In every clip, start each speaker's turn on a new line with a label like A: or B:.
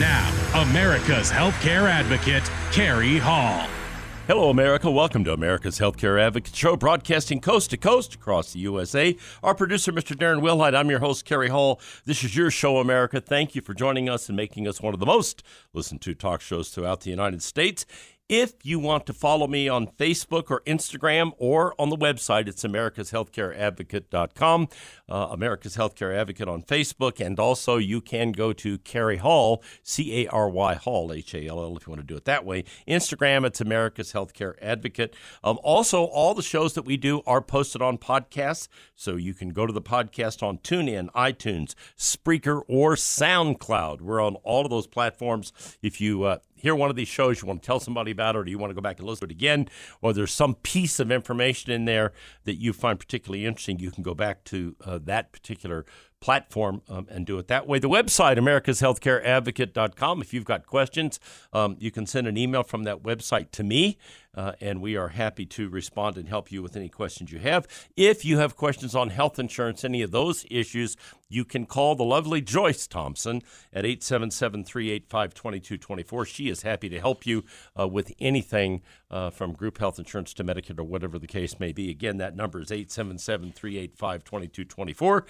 A: Now, America's Healthcare Advocate, Cary Hall.
B: Hello, America. Welcome to America's Healthcare Advocate Show, broadcasting coast to coast across the USA. Our producer, Mr. Darren Wilhite. I'm your host, Cary Hall. This is your show, America. Thank you for joining us and making us one of the most listened to talk shows throughout the United States. If you want to follow me on Facebook or Instagram or on the website, it's americashealthcareadvocate.com, uh, America's Healthcare Advocate on Facebook, and also you can go to Cary Hall, C A R Y Hall, H A L L, if you want to do it that way. Instagram, it's America's Healthcare Advocate. Um, also, all the shows that we do are posted on podcasts, so you can go to the podcast on TuneIn, iTunes, Spreaker, or SoundCloud. We're on all of those platforms. If you uh, hear one of these shows, you want to tell somebody about it, or you want to go back and listen to it again, or there's some piece of information in there that you find particularly interesting, you can go back to uh, that particular platform um, and do it that way. The website, americashealthcareadvocate.com. If you've got questions, um, you can send an email from that website to me, uh, and we are happy to respond and help you with any questions you have. If you have questions on health insurance, any of those issues, you can call the lovely Joyce Thompson at 877 385 2224. She is happy to help you uh, with anything uh, from group health insurance to Medicare or whatever the case may be. Again, that number is 877 385 2224.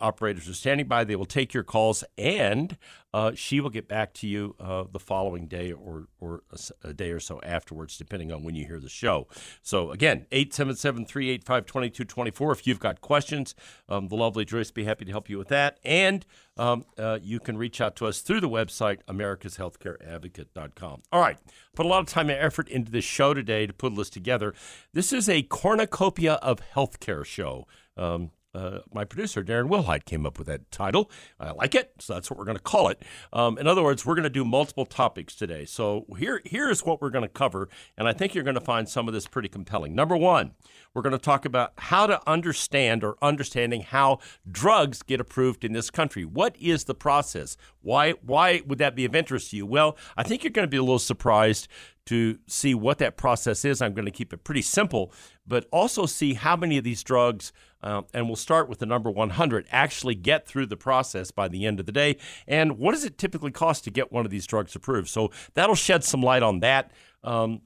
B: Operators are standing by. They will take your calls and uh, she will get back to you uh, the following day or, or a a day or so afterwards, depending when you hear the show. So, again, 877 385 2224. If you've got questions, um, the lovely Joyce be happy to help you with that. And um, uh, you can reach out to us through the website, americashealthcareadvocate.com. All right. Put a lot of time and effort into this show today to put this together. This is a cornucopia of healthcare show. Um, uh, my producer, Darren Wilhite, came up with that title. I like it, so that's what we're going to call it. Um, in other words, we're going to do multiple topics today. So here, here's what we're going to cover, and I think you're going to find some of this pretty compelling. Number one, we're going to talk about how to understand or understanding how drugs get approved in this country. What is the process? Why, why would that be of interest to you? Well, I think you're going to be a little surprised to see what that process is. I'm going to keep it pretty simple, but also see how many of these drugs, um, and we'll start with the number 100, actually get through the process by the end of the day. And what does it typically cost to get one of these drugs approved? So that'll shed some light on that. Um,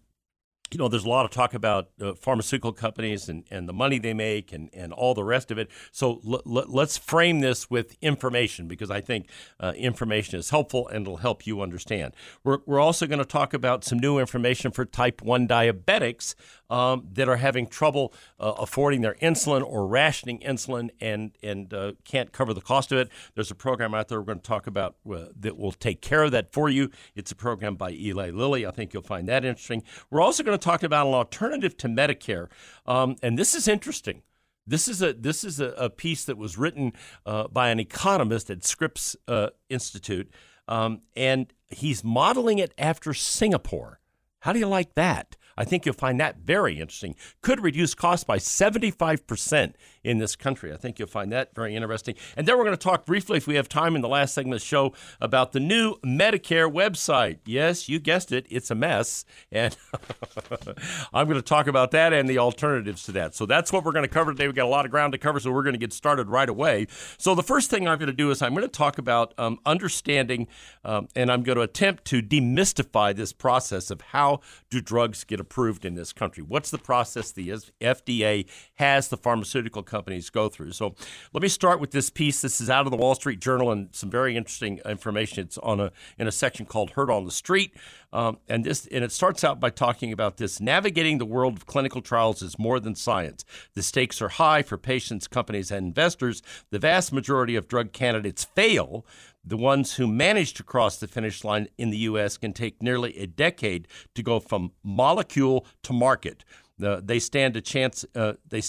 B: you know, there's a lot of talk about uh, pharmaceutical companies and, and the money they make and, and all the rest of it. So l- l- let's frame this with information because I think uh, information is helpful and it'll help you understand. We're, we're also going to talk about some new information for type 1 diabetics um, that are having trouble uh, affording their insulin or rationing insulin and, and uh, can't cover the cost of it. There's a program out there we're going to talk about uh, that will take care of that for you. It's a program by Eli Lilly. I think you'll find that interesting. We're also going to talk about an alternative to Medicare, um, and this is interesting. This is a this is a, a piece that was written uh, by an economist at Scripps uh, Institute, um, and he's modeling it after Singapore. How do you like that? I think you'll find that very interesting. Could reduce costs by 75% in this country. I think you'll find that very interesting. And then we're going to talk briefly, if we have time in the last segment of the show, about the new Medicare website. Yes, you guessed it, it's a mess. And I'm going to talk about that and the alternatives to that. So that's what we're going to cover today. We've got a lot of ground to cover, so we're going to get started right away. So the first thing I'm going to do is I'm going to talk about um, understanding, um, and I'm going to attempt to demystify this process of how do drugs get approved approved in this country. What's the process the FDA has the pharmaceutical companies go through? So let me start with this piece. This is out of the Wall Street Journal and some very interesting information. It's on a in a section called "Heard on the Street," um, and this and it starts out by talking about this: navigating the world of clinical trials is more than science. The stakes are high for patients, companies, and investors. The vast majority of drug candidates fail the ones who manage to cross the finish line in the U.S. can take nearly a decade to go from molecule to market. Uh, they stand a chance. Uh, they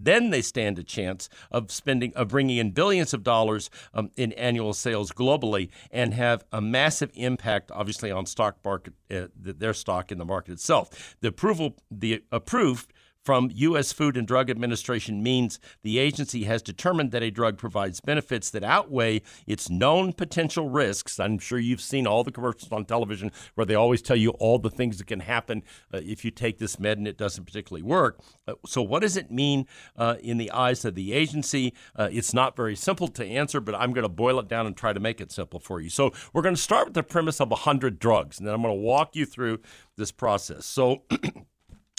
B: then they stand a chance of spending of bringing in billions of dollars um, in annual sales globally and have a massive impact obviously on stock market uh, their stock in the market itself the approval the approved from U.S. Food and Drug Administration means the agency has determined that a drug provides benefits that outweigh its known potential risks. I'm sure you've seen all the commercials on television where they always tell you all the things that can happen uh, if you take this med and it doesn't particularly work. Uh, so, what does it mean uh, in the eyes of the agency? Uh, it's not very simple to answer, but I'm going to boil it down and try to make it simple for you. So, we're going to start with the premise of 100 drugs, and then I'm going to walk you through this process. So,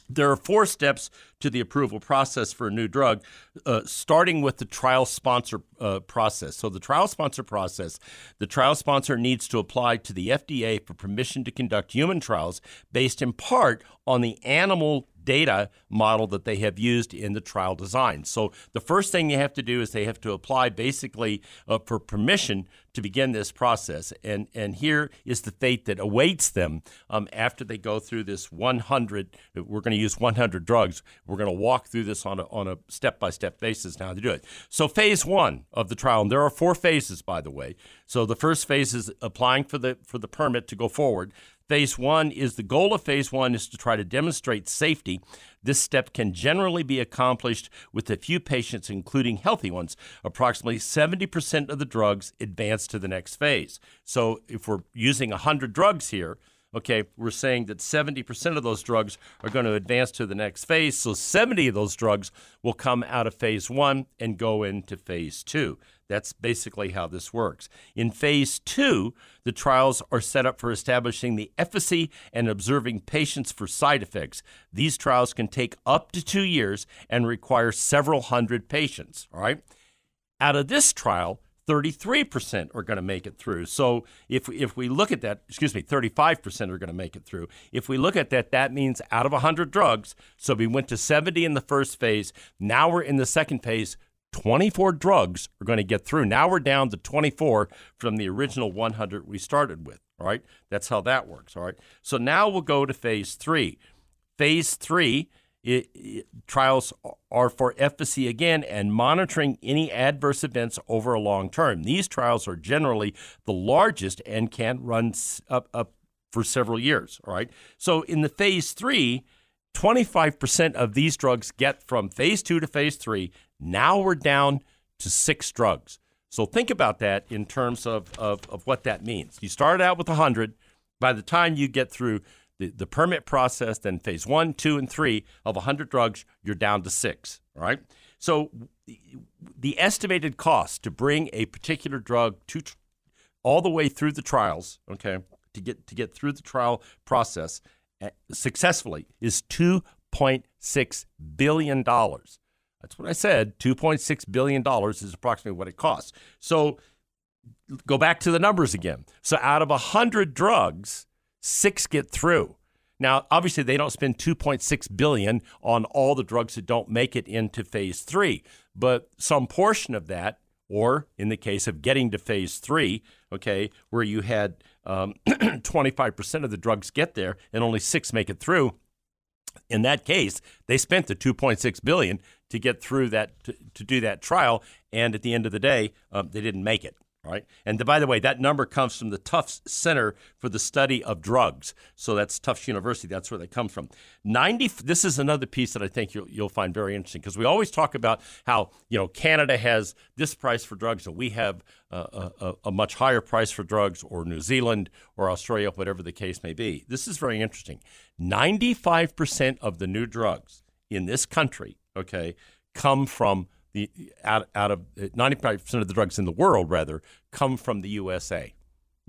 B: There are four steps to the approval process for a new drug, uh, starting with the trial sponsor uh, process. So, the trial sponsor process, the trial sponsor needs to apply to the FDA for permission to conduct human trials based in part on the animal data model that they have used in the trial design. So the first thing you have to do is they have to apply basically uh, for permission to begin this process. And, and here is the fate that awaits them um, after they go through this 100. We're going to use 100 drugs. We're going to walk through this on a, on a step-by-step basis now to do it. So phase one of the trial, and there are four phases, by the way. So the first phase is applying for the for the permit to go forward. Phase one is the goal of phase one is to try to demonstrate safety. This step can generally be accomplished with a few patients, including healthy ones. Approximately 70% of the drugs advance to the next phase. So if we're using 100 drugs here, okay, we're saying that 70% of those drugs are going to advance to the next phase. So 70 of those drugs will come out of phase one and go into phase two. That's basically how this works. In phase two, the trials are set up for establishing the efficacy and observing patients for side effects. These trials can take up to two years and require several hundred patients. All right. Out of this trial, 33% are going to make it through. So if, if we look at that, excuse me, 35% are going to make it through. If we look at that, that means out of 100 drugs, so we went to 70 in the first phase. Now we're in the second phase, 24 drugs are going to get through. Now we're down to 24 from the original 100 we started with. All right. That's how that works. All right. So now we'll go to phase three. Phase three it, it, trials are for efficacy again and monitoring any adverse events over a long term. These trials are generally the largest and can run up, up for several years. All right. So in the phase three, 25% of these drugs get from phase two to phase three. Now we're down to six drugs. So think about that in terms of, of, of what that means. You started out with 100. By the time you get through the, the permit process, then phase one, two, and three of 100 drugs, you're down to six. All right. So the estimated cost to bring a particular drug to all the way through the trials, okay, to get to get through the trial process eh, successfully is 2.6 billion dollars. That's what I said. $2.6 billion is approximately what it costs. So go back to the numbers again. So out of 100 drugs, six get through. Now, obviously, they don't spend 2.6 billion on all the drugs that don't make it into phase three, but some portion of that, or in the case of getting to phase three, okay, where you had um, 25% of the drugs get there and only six make it through, in that case, they spent the 2.6 billion to get through that to, to do that trial, and at the end of the day, um, they didn't make it. Right, and by the way, that number comes from the Tufts Center for the Study of Drugs. So that's Tufts University. That's where they come from. Ninety. This is another piece that I think you'll, you'll find very interesting because we always talk about how you know Canada has this price for drugs and we have a, a much higher price for drugs, or New Zealand or Australia, whatever the case may be. This is very interesting. Ninety-five percent of the new drugs in this country okay, come from the out, out of 95% of the drugs in the world, rather, come from the USA.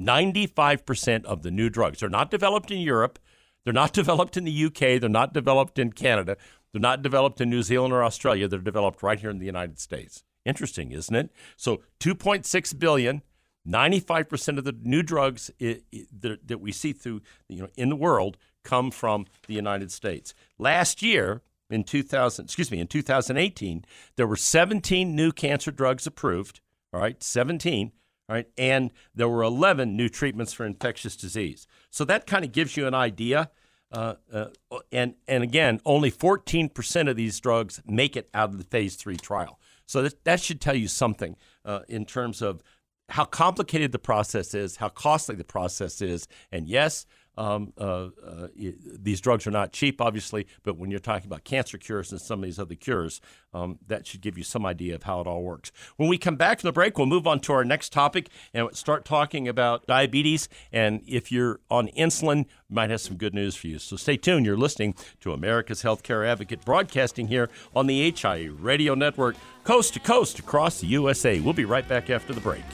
B: 95% of the new drugs are not developed in Europe. They're not developed in the UK. They're not developed in Canada. They're not developed in New Zealand or Australia. They're developed right here in the United States. Interesting, isn't it? So 2.6 billion, 95% of the new drugs that, that we see through you know in the world come from the United States. Last year, in 2000, excuse me, in 2018, there were 17 new cancer drugs approved. All right, 17. All right, and there were 11 new treatments for infectious disease. So that kind of gives you an idea. Uh, uh, and and again, only 14% of these drugs make it out of the phase three trial. So that, that should tell you something uh, in terms of how complicated the process is, how costly the process is, and yes, um, uh, uh, these drugs are not cheap, obviously, but when you're talking about cancer cures and some of these other cures, um, that should give you some idea of how it all works. When we come back from the break, we'll move on to our next topic and start talking about diabetes. And if you're on insulin, might have some good news for you. So stay tuned. You're listening to America's Healthcare Advocate broadcasting here on the HIA Radio Network, coast to coast across the USA. We'll be right back after the break.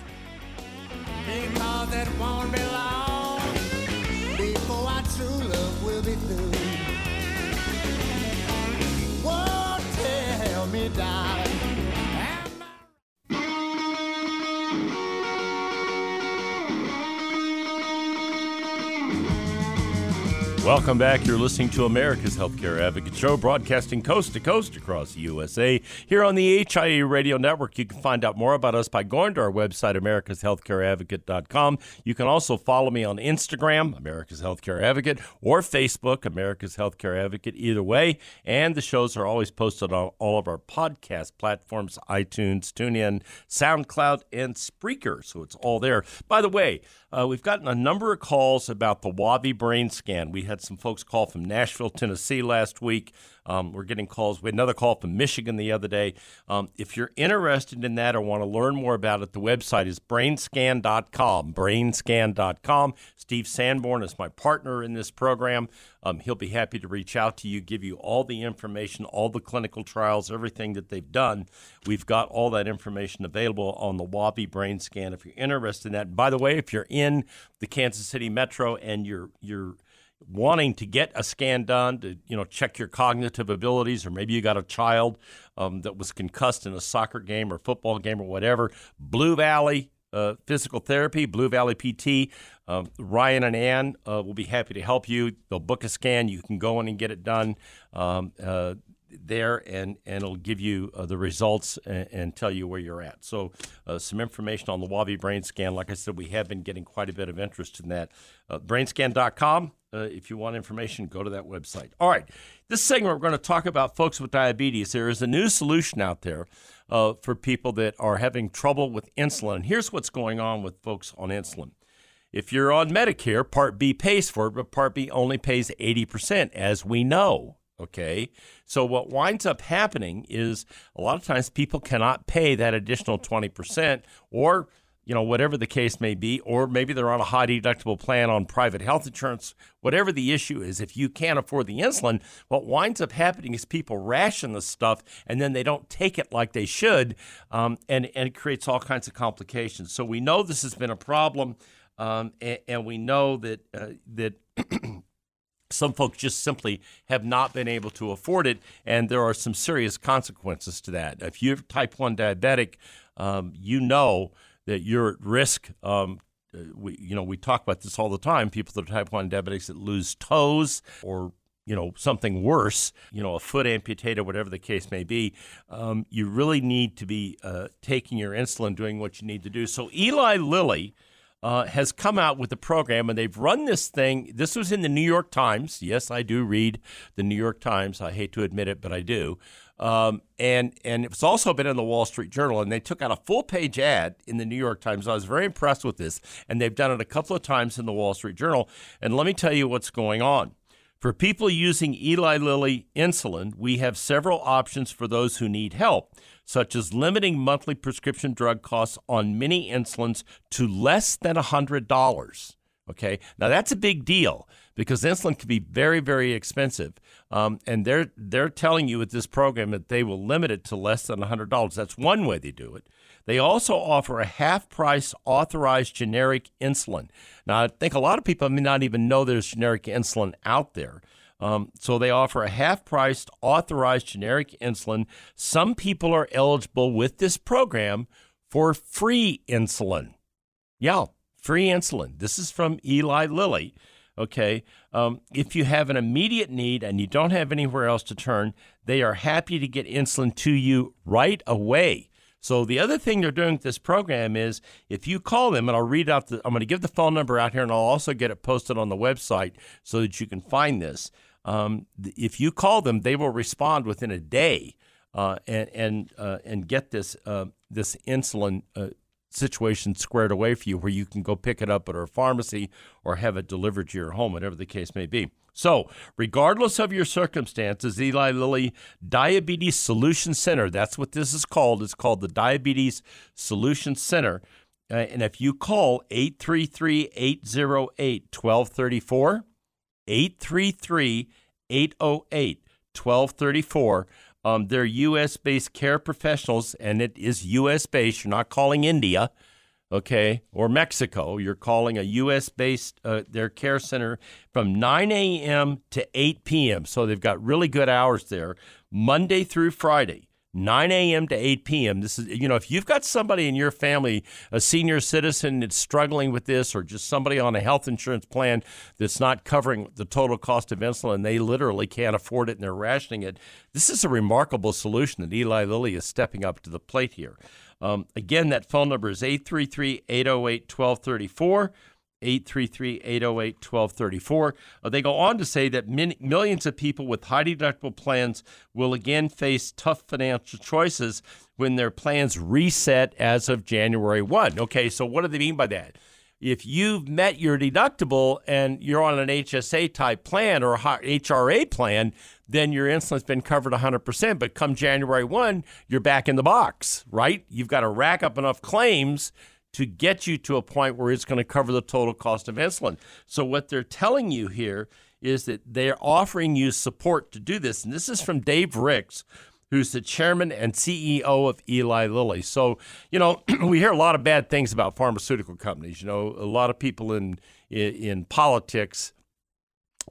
B: Welcome back. You're listening to America's Healthcare Advocate Show, broadcasting coast to coast across the USA. Here on the HIA Radio Network, you can find out more about us by going to our website, americashealthcareadvocate.com. You can also follow me on Instagram, America's Healthcare Advocate, or Facebook, America's Healthcare Advocate, either way. And the shows are always posted on all of our podcast platforms iTunes, TuneIn, SoundCloud, and Spreaker. So it's all there. By the way, uh, we've gotten a number of calls about the Wavi brain scan. We had some folks call from Nashville, Tennessee last week. Um, we're getting calls. We had another call from Michigan the other day. Um, if you're interested in that or want to learn more about it, the website is brainscan.com. Brainscan.com. Steve Sanborn is my partner in this program. Um, he'll be happy to reach out to you, give you all the information, all the clinical trials, everything that they've done. We've got all that information available on the Wavi brain scan if you're interested in that. And by the way, if you're in the Kansas City metro and you're you're wanting to get a scan done to you know check your cognitive abilities or maybe you got a child um, that was concussed in a soccer game or football game or whatever. Blue valley uh, physical therapy blue valley pt um, ryan and ann uh, will be happy to help you. They'll book a scan. You can go in and get it done. Um, uh, there and, and it'll give you uh, the results and, and, tell you where you're at. So, uh, some information on the Wavi brain scan. Like I said, we have been getting quite a bit of interest in that. Uh, brainscan.com. Uh, if you want information, go to that website. All right. This segment, we're going to talk about folks with diabetes. There is a new solution out there uh, for people that are having trouble with insulin. Here's what's going on with folks on insulin. If you're on Medicare, Part B pays for it, but Part B only pays 80%, as we know. Okay. So what winds up happening is a lot of times people cannot pay that additional 20% or you know, whatever the case may be, or maybe they're on a high deductible plan on private health insurance, whatever the issue is, if you can't afford the insulin, what winds up happening is people ration the stuff and then they don't take it like they should, um, and, and it creates all kinds of complications. So we know this has been a problem, um, and, and, we know that, uh, that some folks just simply have not been able to afford it, and there are some serious consequences to that. If you're type 1 diabetic, um, you know that you're at risk. Um, uh, we, you know, we talk about this all the time. People that are type 1 diabetics that lose toes or you know something worse, you know, a foot amputated, whatever the case may be, um, you really need to be uh, taking your insulin, doing what you need to do. So Eli Lilly uh, has come out with a program, and they've run this thing. This was in the New York Times. Yes, I do read the New York Times. I hate to admit it, but I do. Um, and and it's also been in the Wall Street Journal, and they took out a full page ad in the New York Times. I was very impressed with this, and they've done it a couple of times in the Wall Street Journal. And let me tell you what's going on. For people using Eli Lilly insulin, we have several options for those who need help such as limiting monthly prescription drug costs on many insulins to less than $100. Okay, now that's a big deal because insulin can be very, very expensive, um, and they're they're telling you with this program that they will limit it to less than hundred dollars. That's one way they do it. They also offer a half price authorized generic insulin. Now, I think a lot of people may not even know there's generic insulin out there. Um, so they offer a half priced authorized generic insulin. Some people are eligible with this program for free insulin. Yeah, free insulin. This is from Eli Lilly. Okay. Um, if you have an immediate need and you don't have anywhere else to turn, they are happy to get insulin to you right away. So the other thing they're doing with this program is if you call them, and I'll read out the, I'm going to give the phone number out here, and I'll also get it posted on the website so that you can find this. Um, if you call them, they will respond within a day uh, and and uh, and get this uh, this insulin uh, situation squared away for you, where you can go pick it up at our pharmacy or have it delivered to your home, whatever the case may be. So, regardless of your circumstances, Eli Lilly Diabetes Solution Center, that's what this is called. It's called the Diabetes Solution Center. Uh, and if you call 833 808 1234, 833 808 1234, um, they're U.S. based care professionals, and it is U.S. based. You're not calling India, okay, or Mexico. You're calling a U.S. based uh, their care center from 9 a.m. to 8 p.m. So they've got really good hours there, Monday through Friday. 9 a.m. to 8 p.m. This is, you know, if you've got somebody in your family, a senior citizen that's struggling with this, or just somebody on a health insurance plan that's not covering the total cost of insulin, they literally can't afford it and they're rationing it. This is a remarkable solution that Eli Lilly is stepping up to the plate here. Um, again, that phone number is 833 808 1234. 833 808 1234. Uh, they go on to say that min- millions of people with high deductible plans will again face tough financial choices when their plans reset as of January 1. Okay, so what do they mean by that? If you've met your deductible and you're on an HSA type plan or a HRA plan, then your insulin's been covered 100%. But come January 1, you're back in the box, right? You've got to rack up enough claims to get you to a point where it's going to cover the total cost of insulin. So, what they're telling you here is that they're offering you support to do this. And this is from Dave Ricks, who's the chairman and CEO of Eli Lilly. So, you know, we hear a lot of bad things about pharmaceutical companies. You know, a lot of people in in, in politics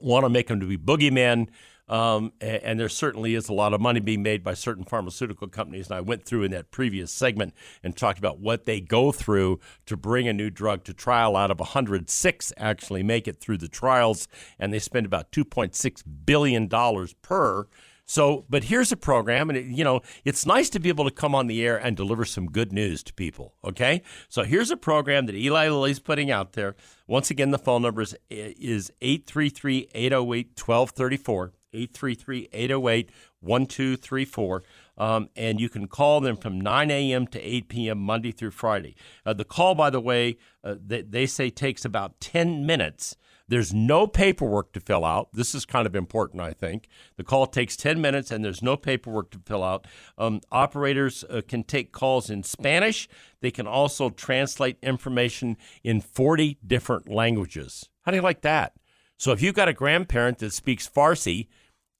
B: want to make them to be boogeymen. Um, and, and, there certainly is a lot of money being made by certain pharmaceutical companies. And I went through in that previous segment and talked about what they go through to bring a new drug to trial. Out of 106 actually make it through the trials, and they spend about 2.6 billion dollars per. So, but here's a program, and it, you know, it's nice to be able to come on the air and deliver some good news to people. Okay, so here's a program that Eli Lilly's putting out there. Once again, the phone number is is 833 808 1234. 833 808 1234. Um, and you can call them from 9 a.m. to 8 p.m. Monday through Friday. Uh, the call, by the way, uh, they, they say takes about 10 minutes. There's no paperwork to fill out. This is kind of important, I think. The call takes 10 minutes and there's no paperwork to fill out. Um, operators uh, can take calls in Spanish. They can also translate information in 40 different languages. How do you like that? So if you've got a grandparent that speaks Farsi,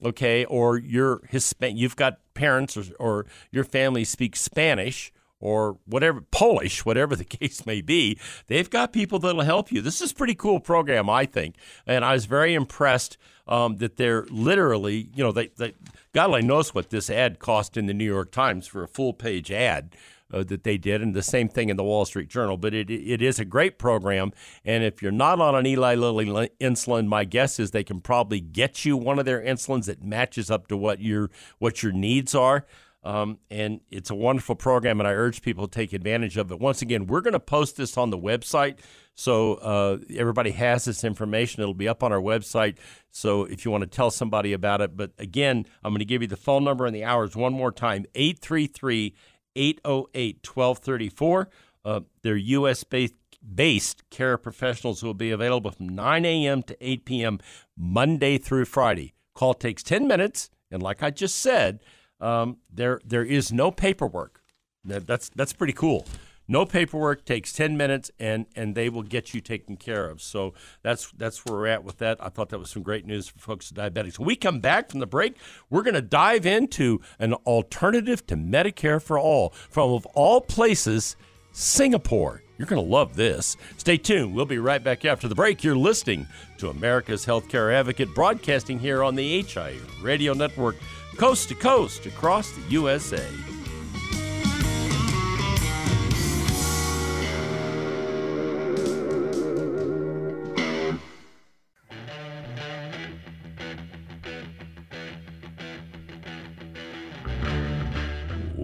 B: okay, or you're Hispan- you've got parents or, or your family speaks Spanish or whatever Polish, whatever the case may be, they've got people that'll help you. This is a pretty cool program, I think, and I was very impressed um, that they're literally, you know, they, they God only knows what this ad cost in the New York Times for a full page ad uh, that they did, and the same thing in the Wall Street Journal. But it it is a great program, and if you're not on an Eli Lilly insulin, my guess is they can probably get you one of their insulins that matches up to what your what your needs are. Um, and it's a wonderful program, and I urge people to take advantage of it. Once again, we're going to post this on the website, so uh, everybody has this information. It'll be up on our website. So if you want to tell somebody about it, but again, I'm going to give you the phone number and the hours one more time: 833 808 1234. Uh, they're U.S. based, based care professionals who will be available from 9 a.m. to 8 p.m. Monday through Friday. Call takes 10 minutes, and like I just said, um, there there is no paperwork. That's that's pretty cool. No paperwork takes 10 minutes and and they will get you taken care of. So that's that's where we're at with that. I thought that was some great news for folks with diabetics. When we come back from the break, we're going to dive into an alternative to Medicare for all from of all places, Singapore. You're going to love this. Stay tuned. We'll be right back after the break. You're listening to America's Healthcare Advocate broadcasting here on the HIA Radio Network, coast to coast across the USA.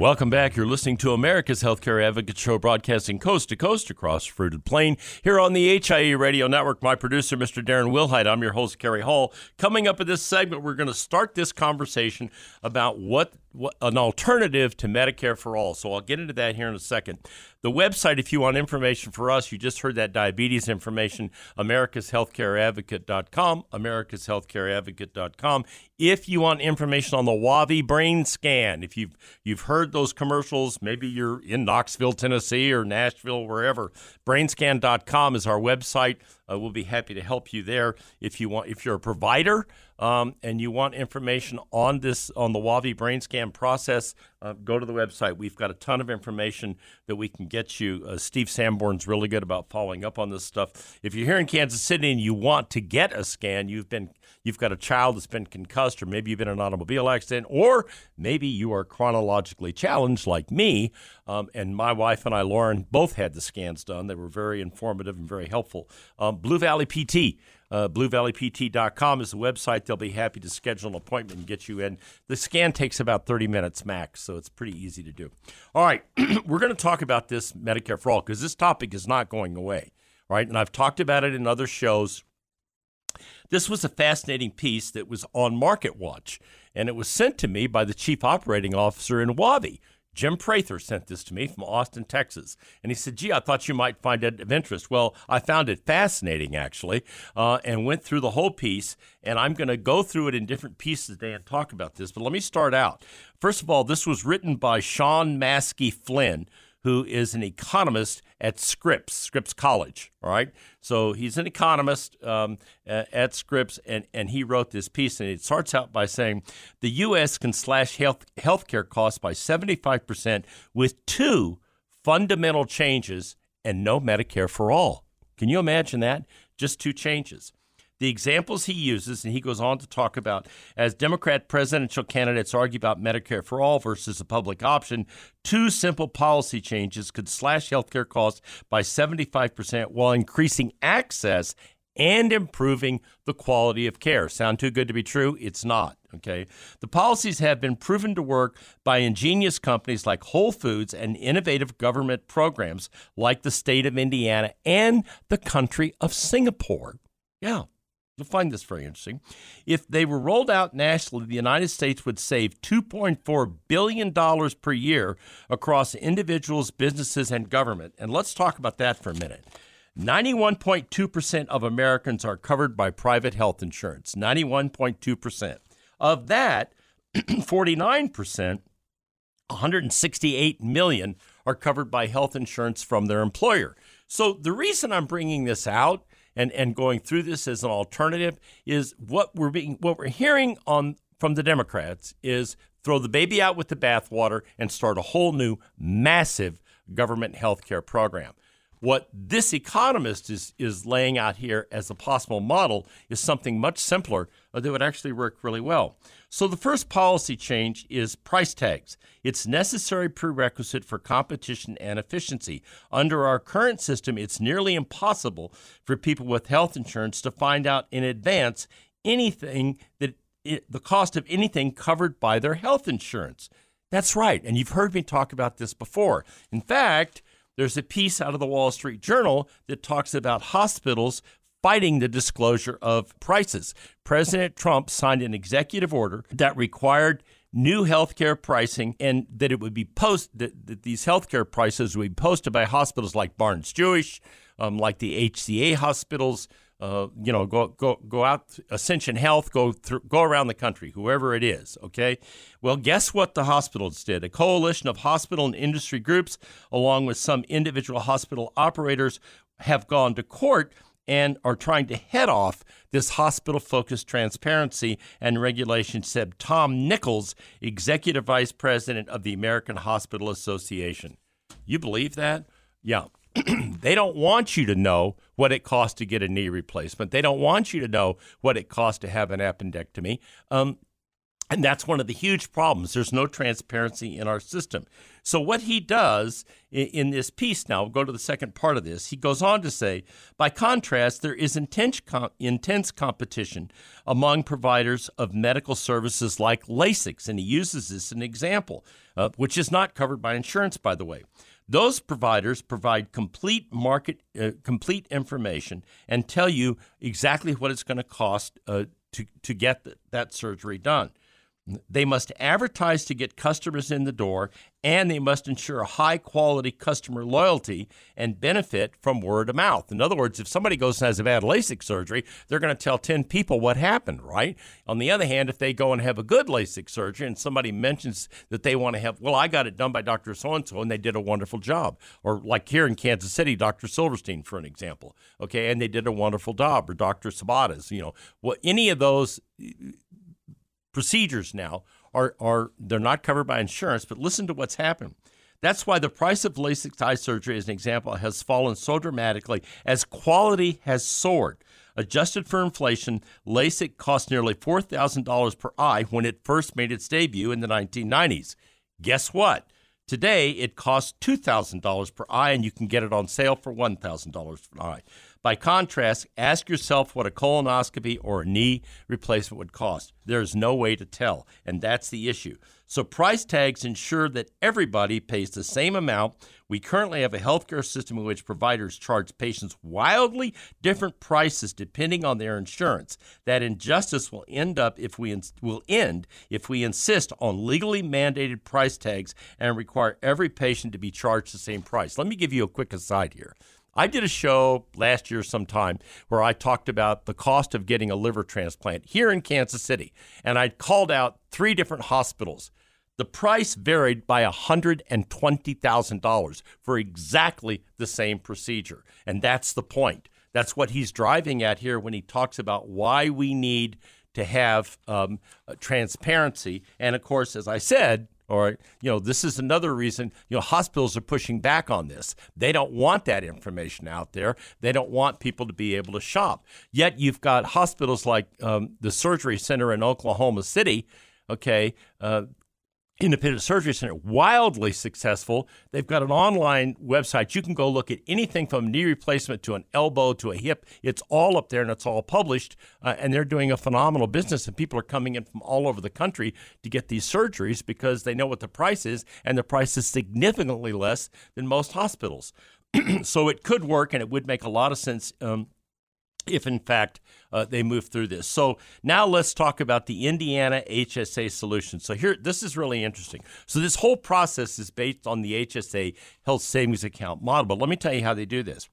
B: Welcome back. You're listening to America's Healthcare Advocate Show, broadcasting coast to coast across Fruited Plain here on the HIA Radio Network. My producer, Mr. Darren Wilhite. I'm your host, Cary Hall. Coming up in this segment, we're going to start this conversation about what, what an alternative to Medicare for all. So I'll get into that here in a second. The website, if you want information for us, you just heard that diabetes information, americashealthcareadvocate.com, americashealthcareadvocate.com. If you want information on the Wavi brain scan, if you've you've heard those commercials, maybe you're in Knoxville, Tennessee or Nashville, wherever, brainscan.com is our website. Uh, we'll be happy to help you there if you want. If you're a provider um, and you want information on this on the Wavi brain scan process, uh, go to the website. We've got a ton of information that we can get you. Uh, Steve Sanborn's really good about following up on this stuff. If you're here in Kansas City and you want to get a scan, you've been you've got a child that's been concussed, or maybe you've been in an automobile accident, or maybe you are chronologically challenged like me. Um, and my wife and I, Lauren, both had the scans done. They were very informative and very helpful. Um, Blue Valley PT. Uh, BlueValleyPT.com is the website. They'll be happy to schedule an appointment and get you in. The scan takes about 30 minutes max, so it's pretty easy to do. All right, we're going to talk about this Medicare for All because this topic is not going away, right? And I've talked about it in other shows. This was a fascinating piece that was on Market Watch, and it was sent to me by the chief operating officer in Wavi. Jim Prather sent this to me from Austin, Texas. And he said, Gee, I thought you might find it of interest. Well, I found it fascinating, actually, uh, and went through the whole piece. And I'm going to go through it in different pieces today and talk about this. But let me start out. First of all, this was written by Sean Masaki Flynn, who is an economist at Scripps, Scripps College. All right. So he's an economist um, at Scripps, and, and he wrote this piece. And it starts out by saying the U.S. can slash health healthcare costs by 75% with two fundamental changes and no Medicare for all. Can you imagine that? Just two changes. The examples he uses, and he goes on to talk about as Democrat presidential candidates argue about Medicare for all versus a public option, two simple policy changes could slash healthcare costs by 75% while increasing access and improving the quality of care. Sound too good to be true? It's not. Okay. The policies have been proven to work by ingenious companies like Whole Foods and innovative government programs like the state of Indiana and the country of Singapore. Yeah. You'll find this very interesting. If they were rolled out nationally, the United States would save $2.4 billion per year across individuals, businesses, and government. And let's talk about that for a minute. 91.2% of Americans are covered by private health insurance. 91.2%. Of that, 49%, 168 million, are covered by health insurance from their employer. So the reason I'm bringing this out and, and going through this as an alternative is what we're being what we're hearing on from the Democrats is throw the baby out with the bathwater and start a whole new massive government health care program. What this economist is, is laying out here as a possible model is something much simpler that would actually work really well. So, the first policy change is price tags. It's necessary prerequisite for competition and efficiency. Under our current system, it's nearly impossible for people with health insurance to find out in advance anything that it, the cost of anything covered by their health insurance. That's right. And you've heard me talk about this before. In fact, there's a piece out of the Wall Street Journal that talks about hospitals fighting the disclosure of prices. President Trump signed an executive order that required new healthcare pricing and that it would be post that, that these healthcare prices would be posted by hospitals like Barnes Jewish, um, like the HCA hospitals, uh, you know, go go go out Ascension Health, go through, go around the country, whoever it is. Okay. Well, guess what the hospitals did? A coalition of hospital and industry groups, along with some individual hospital operators, have gone to court and are trying to head off this hospital focused transparency and regulation, said Tom Nickels, Executive Vice President of the American Hospital Association. You believe that? Yeah. they don't want you to know what it costs to get a knee replacement. They don't want you to know what it costs to have an appendectomy. Um, and that's one of the huge problems. There's no transparency in our system. So, what he does in, this piece now, we'll go to the second part of this. He goes on to say, by contrast, there is intense, intense competition among providers of medical services like LASIK. And he uses this as an example, uh, which is not covered by insurance, by the way. Those providers provide complete market, uh, complete information and tell you exactly what it's going to cost uh, to, to get that surgery done. They must advertise to get customers in the door, and they must ensure a high quality customer loyalty and benefit from word of mouth. In other words, if somebody goes and has a bad LASIK surgery, they're going to tell 10 people what happened, right? On the other hand, if they go and have a good LASIK surgery and somebody mentions that they want to have, well, I got it done by Dr. So and so and they did a wonderful job. Or like here in Kansas City, Dr. Silverstein, for an example, okay, and they did a wonderful job. Or Dr. Sabatas, you know, well, any of those procedures now are, are they're not covered by insurance, but listen to what's happened. That's why the price of LASIK eye surgery, as an example, has fallen so dramatically as quality has soared. Adjusted for inflation, LASIK cost nearly $4,000 per eye when it first made its debut in the 1990s. Guess what? Today, it costs $2,000 per eye, and you can get it on sale for $1,000 per eye. By contrast, ask yourself what a colonoscopy or a knee replacement would cost. There's no way to tell, and that's the issue. So, price tags ensure that everybody pays the same amount. We currently have a healthcare system in which providers charge patients wildly different prices depending on their insurance. That injustice will end up if we ins- will end if we insist on legally mandated price tags and require every patient to be charged the same price. Let me give you a quick aside here. I did a show last year sometime where I talked about the cost of getting a liver transplant here in Kansas City, and I called out three different hospitals. The price varied by $120,000 for exactly the same procedure. And that's the point. That's what he's driving at here when he talks about why we need to have um, transparency. And of course, as I said, or, you know, this is another reason, you know, hospitals are pushing back on this. They don't want that information out there. They don't want people to be able to shop. Yet you've got hospitals like um, the Surgery Center in Oklahoma City, okay, uh, Independent Surgery Center, wildly successful. They've got an online website. You can go look at anything from knee replacement to an elbow to a hip. It's all up there and it's all published. Uh, and they're doing a phenomenal business. And people are coming in from all over the country to get these surgeries because they know what the price is. And the price is significantly less than most hospitals. so it could work and it would make a lot of sense. Um, if in fact uh, they move through this. So now let's talk about the Indiana HSA solution. So here, this is really interesting. So this whole process is based on the HSA Health Savings Account model. But let me tell you how they do this.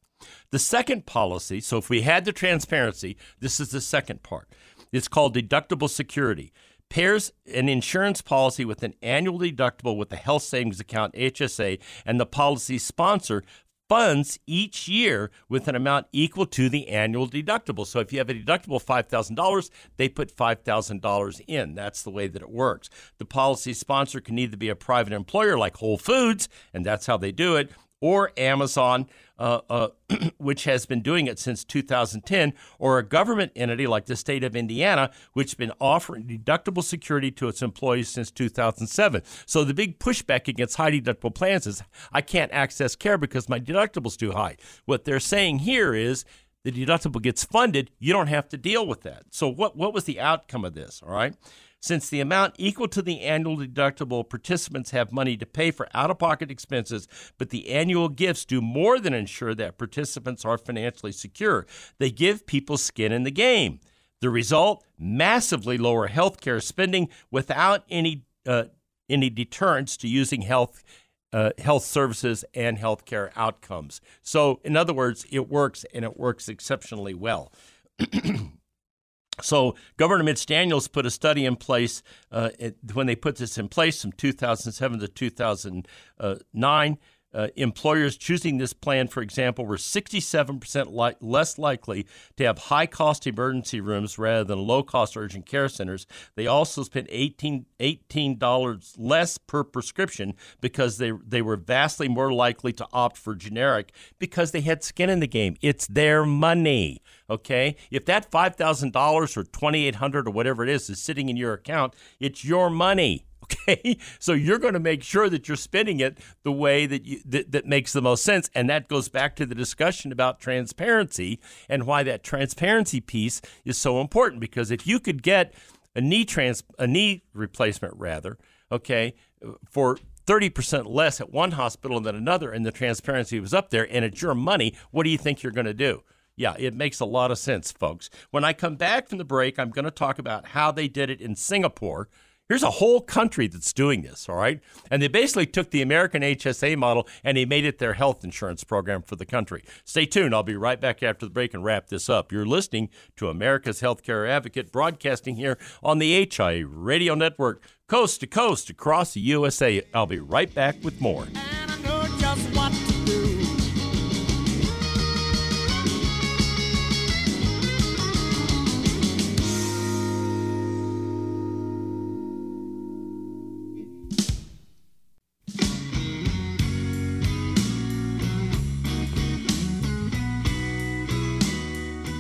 B: The second policy. So if we had the transparency, this is the second part. It's called deductible security pairs an insurance policy with an annual deductible with the health savings account HSA and the policy sponsor funds each year with an amount equal to the annual deductible. So if you have a deductible of $5,000, they put $5,000 in. That's the way that it works. The policy sponsor can either be a private employer like Whole Foods, and that's how they do it, or Amazon, uh, uh, which has been doing it since 2010, or a government entity like the state of Indiana, which has been offering deductible security to its employees since 2007. So the big pushback against high deductible plans is I can't access care because my deductible's too high. What they're saying here is the deductible gets funded, you don't have to deal with that. So what what was the outcome of this? All right. Since the amount equal to the annual deductible, participants have money to pay for out of pocket expenses, but the annual gifts do more than ensure that participants are financially secure. They give people skin in the game. The result massively lower healthcare spending without any, uh, any deterrence to using health. Uh, health services and healthcare outcomes. So, in other words, it works and it works exceptionally well. So, Governor Mitch Daniels put a study in place uh, it, when they put this in place from 2007 to 2009. Uh, employers choosing this plan, for example, were 67% li- less likely to have high cost emergency rooms rather than low cost urgent care centers. They also spent $18, $18 less per prescription because they, they were vastly more likely to opt for generic because they had skin in the game. It's their money. Okay, if that five thousand dollars or twenty eight hundred or whatever it is is sitting in your account, it's your money. Okay, so you're going to make sure that you're spending it the way that you that, that makes the most sense, and that goes back to the discussion about transparency and why that transparency piece is so important. Because if you could get a knee trans a knee replacement rather, okay, for 30% less at one hospital than another, and the transparency was up there, and it's your money, what do you think you're going to do? Yeah, it makes a lot of sense, folks. When I come back from the break, I'm going to talk about how they did it in Singapore. Here's a whole country that's doing this, all right? And they basically took the American HSA model and they made it their health insurance program for the country. Stay tuned. I'll be right back after the break and wrap this up. You're listening to America's Healthcare Advocate broadcasting here on the HIA Radio Network, coast to coast across the USA. I'll be right back with more.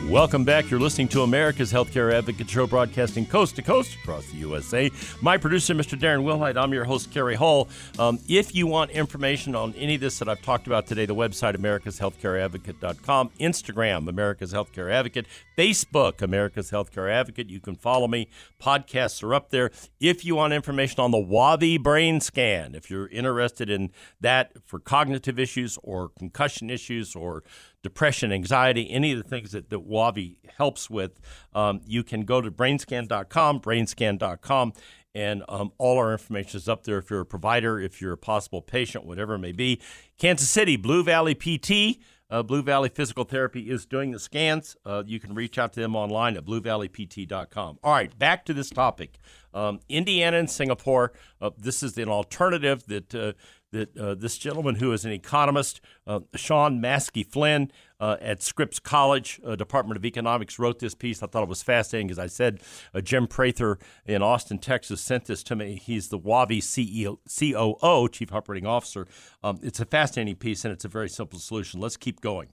B: Welcome back. You're listening to America's Healthcare Advocate Show, broadcasting coast to coast across the USA. My producer, Mr. Darren Wilhite. I'm your host, Cary Hall. Um, if you want information on any of this that I've talked about today, the website, americashealthcareadvocate.com, Instagram, America's Healthcare Advocate, Facebook, America's Healthcare Advocate. You can follow me. Podcasts are up there. If you want information on the Wavi brain scan, if you're interested in that for cognitive issues or concussion issues or depression, anxiety, any of the things that, that Wavi helps with, um, you can go to brainscan.com, brainscan.com, and um, all our information is up there if you're a provider, if you're a possible patient, whatever it may be. Kansas City, Blue Valley PT. Uh, Blue Valley Physical Therapy is doing the scans. Uh, you can reach out to them online at bluevalleypt.com. All right, back to this topic. Um, Indiana and Singapore. Uh, this is an alternative that uh, that uh, this gentleman, who is an economist, uh, Sean Masaki Flynn uh, at Scripps College, uh, Department of Economics, wrote this piece. I thought it was fascinating because I said uh, Jim Prather in Austin, Texas, sent this to me. He's the Wavi CEO, COO, Chief Operating Officer. Um, it's a fascinating piece and it's a very simple solution. Let's keep going.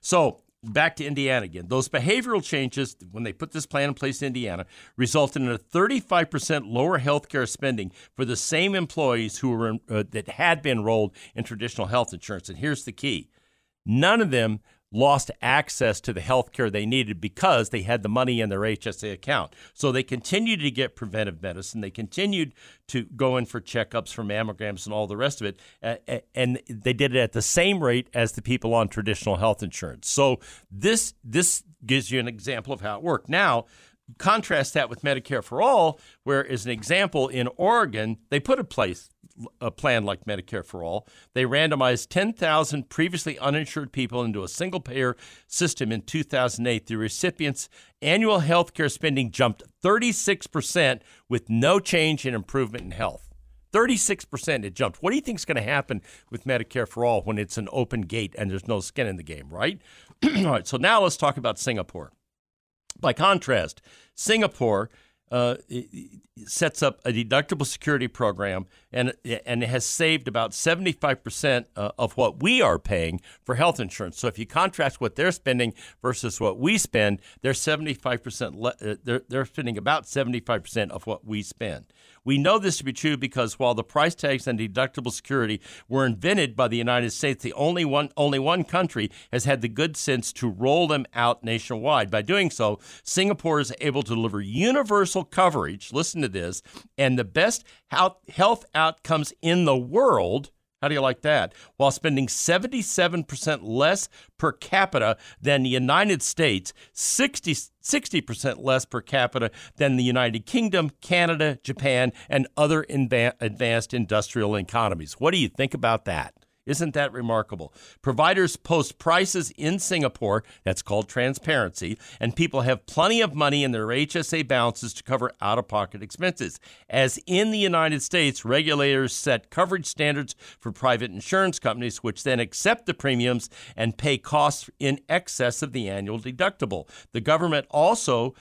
B: So back to Indiana again. Those behavioral changes, when they put this plan in place in Indiana, resulted in a 35% lower health care spending for the same employees who were uh, that had been enrolled in traditional health insurance. And here's the key: none of them lost access to the health care they needed because they had the money in their HSA account. So they continued to get preventive medicine. They continued to go in for checkups for mammograms and all the rest of it. And they did it at the same rate as the people on traditional health insurance. So this this gives you an example of how it worked. Now, contrast that with Medicare for All, where, as an example, in Oregon, they put a place a plan like Medicare for All. They randomized 10,000 previously uninsured people into a single payer system in 2008. The recipients' annual health care spending jumped 36% with no change in improvement in health. 36% it jumped. What do you think is going to happen with Medicare for All when it's an open gate and there's no skin in the game, right? All right, so now let's talk about Singapore. By contrast, Singapore uh, sets up a deductible security program and and has saved about 75% uh, of what we are paying for health insurance. So if you contrast what they're spending versus what we spend, they're 75% le- uh, they're, they're spending about 75% of what we spend. We know this to be true because while the price tags and deductible security were invented by the United States, the only one only one country has had the good sense to roll them out nationwide. By doing so, Singapore is able to deliver universal coverage. Listen to this, and the best health, health outcomes in the world how do you like that? While spending 77% less per capita than the United States, 60, 60% less per capita than the United Kingdom, Canada, Japan, and other advanced industrial economies. What do you think about that? Isn't that remarkable? Providers post prices in Singapore, that's called transparency, and people have plenty of money in their HSA balances to cover out of pocket expenses. As in the United States, regulators set coverage standards for private insurance companies, which then accept the premiums and pay costs in excess of the annual deductible. The government also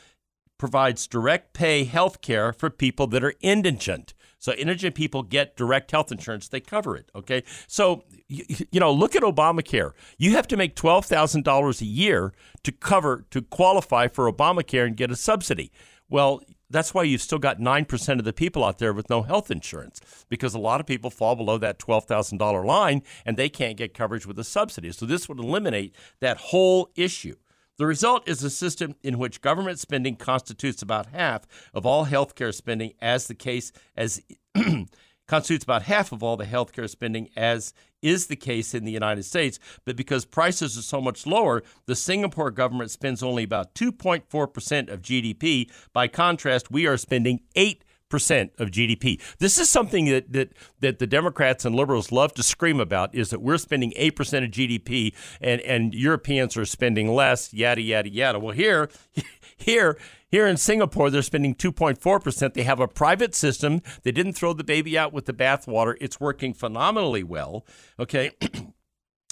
B: provides direct pay health care for people that are indigent. So indigent people get direct health insurance; they cover it. Okay, so you, you know, look at Obamacare. You have to make twelve thousand dollars a year to cover to qualify for Obamacare and get a subsidy. Well, that's why you've still got 9% of the people out there with no health insurance because a lot of people fall below that $12,000 line and they can't get coverage with a subsidy. So this would eliminate that whole issue. The result is a system in which government spending constitutes about half of all healthcare spending, as the case as constitutes about half of all the healthcare spending, as is the case in the United States. But because prices are so much lower, the Singapore government spends only about 2.4% of GDP. By contrast, we are spending 8 percent of GDP. This is something that, that that the Democrats and liberals love to scream about is that we're spending eight percent of GDP and, and Europeans are spending less, yada yada yada. Well here here here in Singapore, they're spending 2.4%. They have a private system. They didn't throw the baby out with the bathwater. It's working phenomenally well. Okay.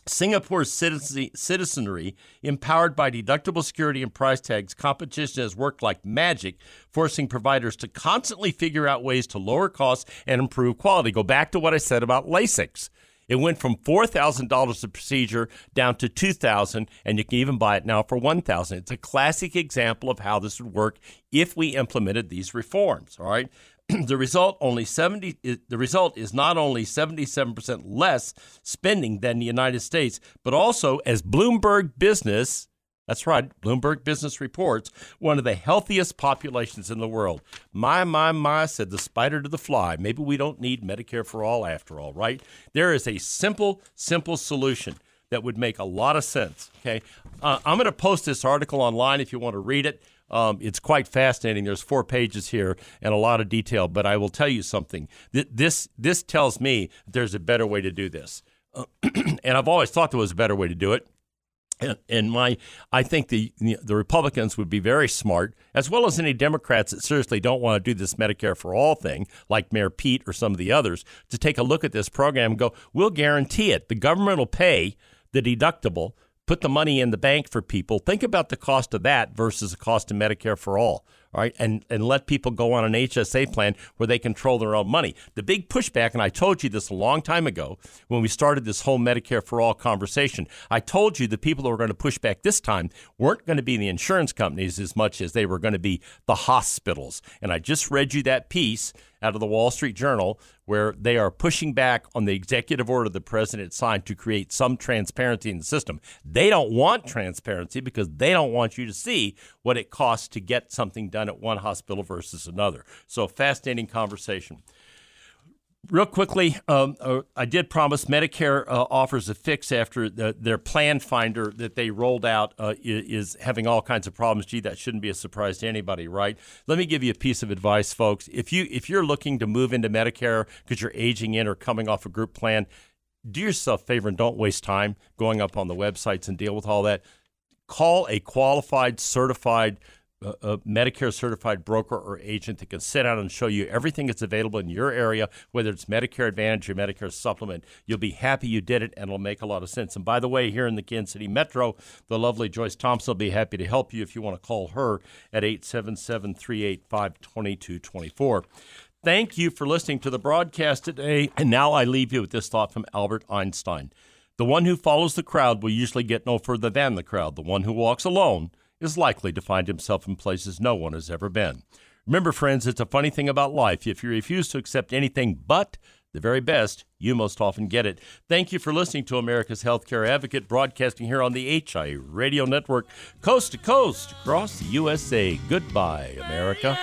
B: Singapore's citizenry, empowered by deductible security and price tags, competition has worked like magic, forcing providers to constantly figure out ways to lower costs and improve quality. Go back to what I said about LASIK. It went from $4,000 a procedure down to 2000 and you can even buy it now for 1000 It's a classic example of how this would work if we implemented these reforms, all right? the result only 70 the result is not only 77% less spending than the United States but also as Bloomberg business that's right Bloomberg business reports one of the healthiest populations in the world. My my my said the spider to the fly. Maybe we don't need Medicare for all after all right? There is a simple simple solution that would make a lot of sense okay? Uh, I'm going to post this article online if you want to read it um, it's quite fascinating. There's four pages here and a lot of detail, but I will tell you something. This this tells me there's a better way to do this, uh, and I've always thought there was a better way to do it. And, and my, I think the the Republicans would be very smart, as well as any Democrats that seriously don't want to do this Medicare for all thing, like Mayor Pete or some of the others, to take a look at this program and go, we'll guarantee it. The government will pay the deductible put the money in the bank for people. Think about the cost of that versus the cost of Medicare for all. All right, and, and let people go on an HSA plan where they control their own money. The big pushback, and I told you this a long time ago when we started this whole Medicare for all conversation, I told you the people that were going to push back this time weren't going to be the insurance companies as much as they were going to be the hospitals. And I just read you that piece out of the Wall Street Journal where they are pushing back on the executive order the president signed to create some transparency in the system. They don't want transparency because they don't want you to see what it costs to get something done at one hospital versus another. So, fascinating conversation. Real quickly, um, uh, I did promise Medicare uh, offers a fix after the, their plan finder that they rolled out uh, is, is having all kinds of problems. Gee, that shouldn't be a surprise to anybody, right? Let me give you a piece of advice, folks. If you if you're looking to move into Medicare because you're aging in or coming off a group plan, do yourself a favor and don't waste time going up on the websites and deal with all that. Call a qualified, certified a, a, Medicare certified broker or agent that can sit down and show you everything that's available in your area, whether it's Medicare Advantage or Medicare Supplement. You'll be happy you did it, and it'll make a lot of sense. And by the way, here in the Kansas City Metro, the lovely Joyce Thompson will be happy to help you if you want to call her at 877 385 2224. Thank you for listening to the broadcast today. And now I leave you with this thought from Albert Einstein. The one who follows the crowd will usually get no further than the crowd. The one who walks alone is likely to find himself in places no one has ever been. Remember, friends, it's a funny thing about life. If you refuse to accept anything but the very best, you most often get it. Thank you for listening to America's Healthcare Advocate, broadcasting here on the HI Radio Network, coast to coast across the USA. Goodbye, America.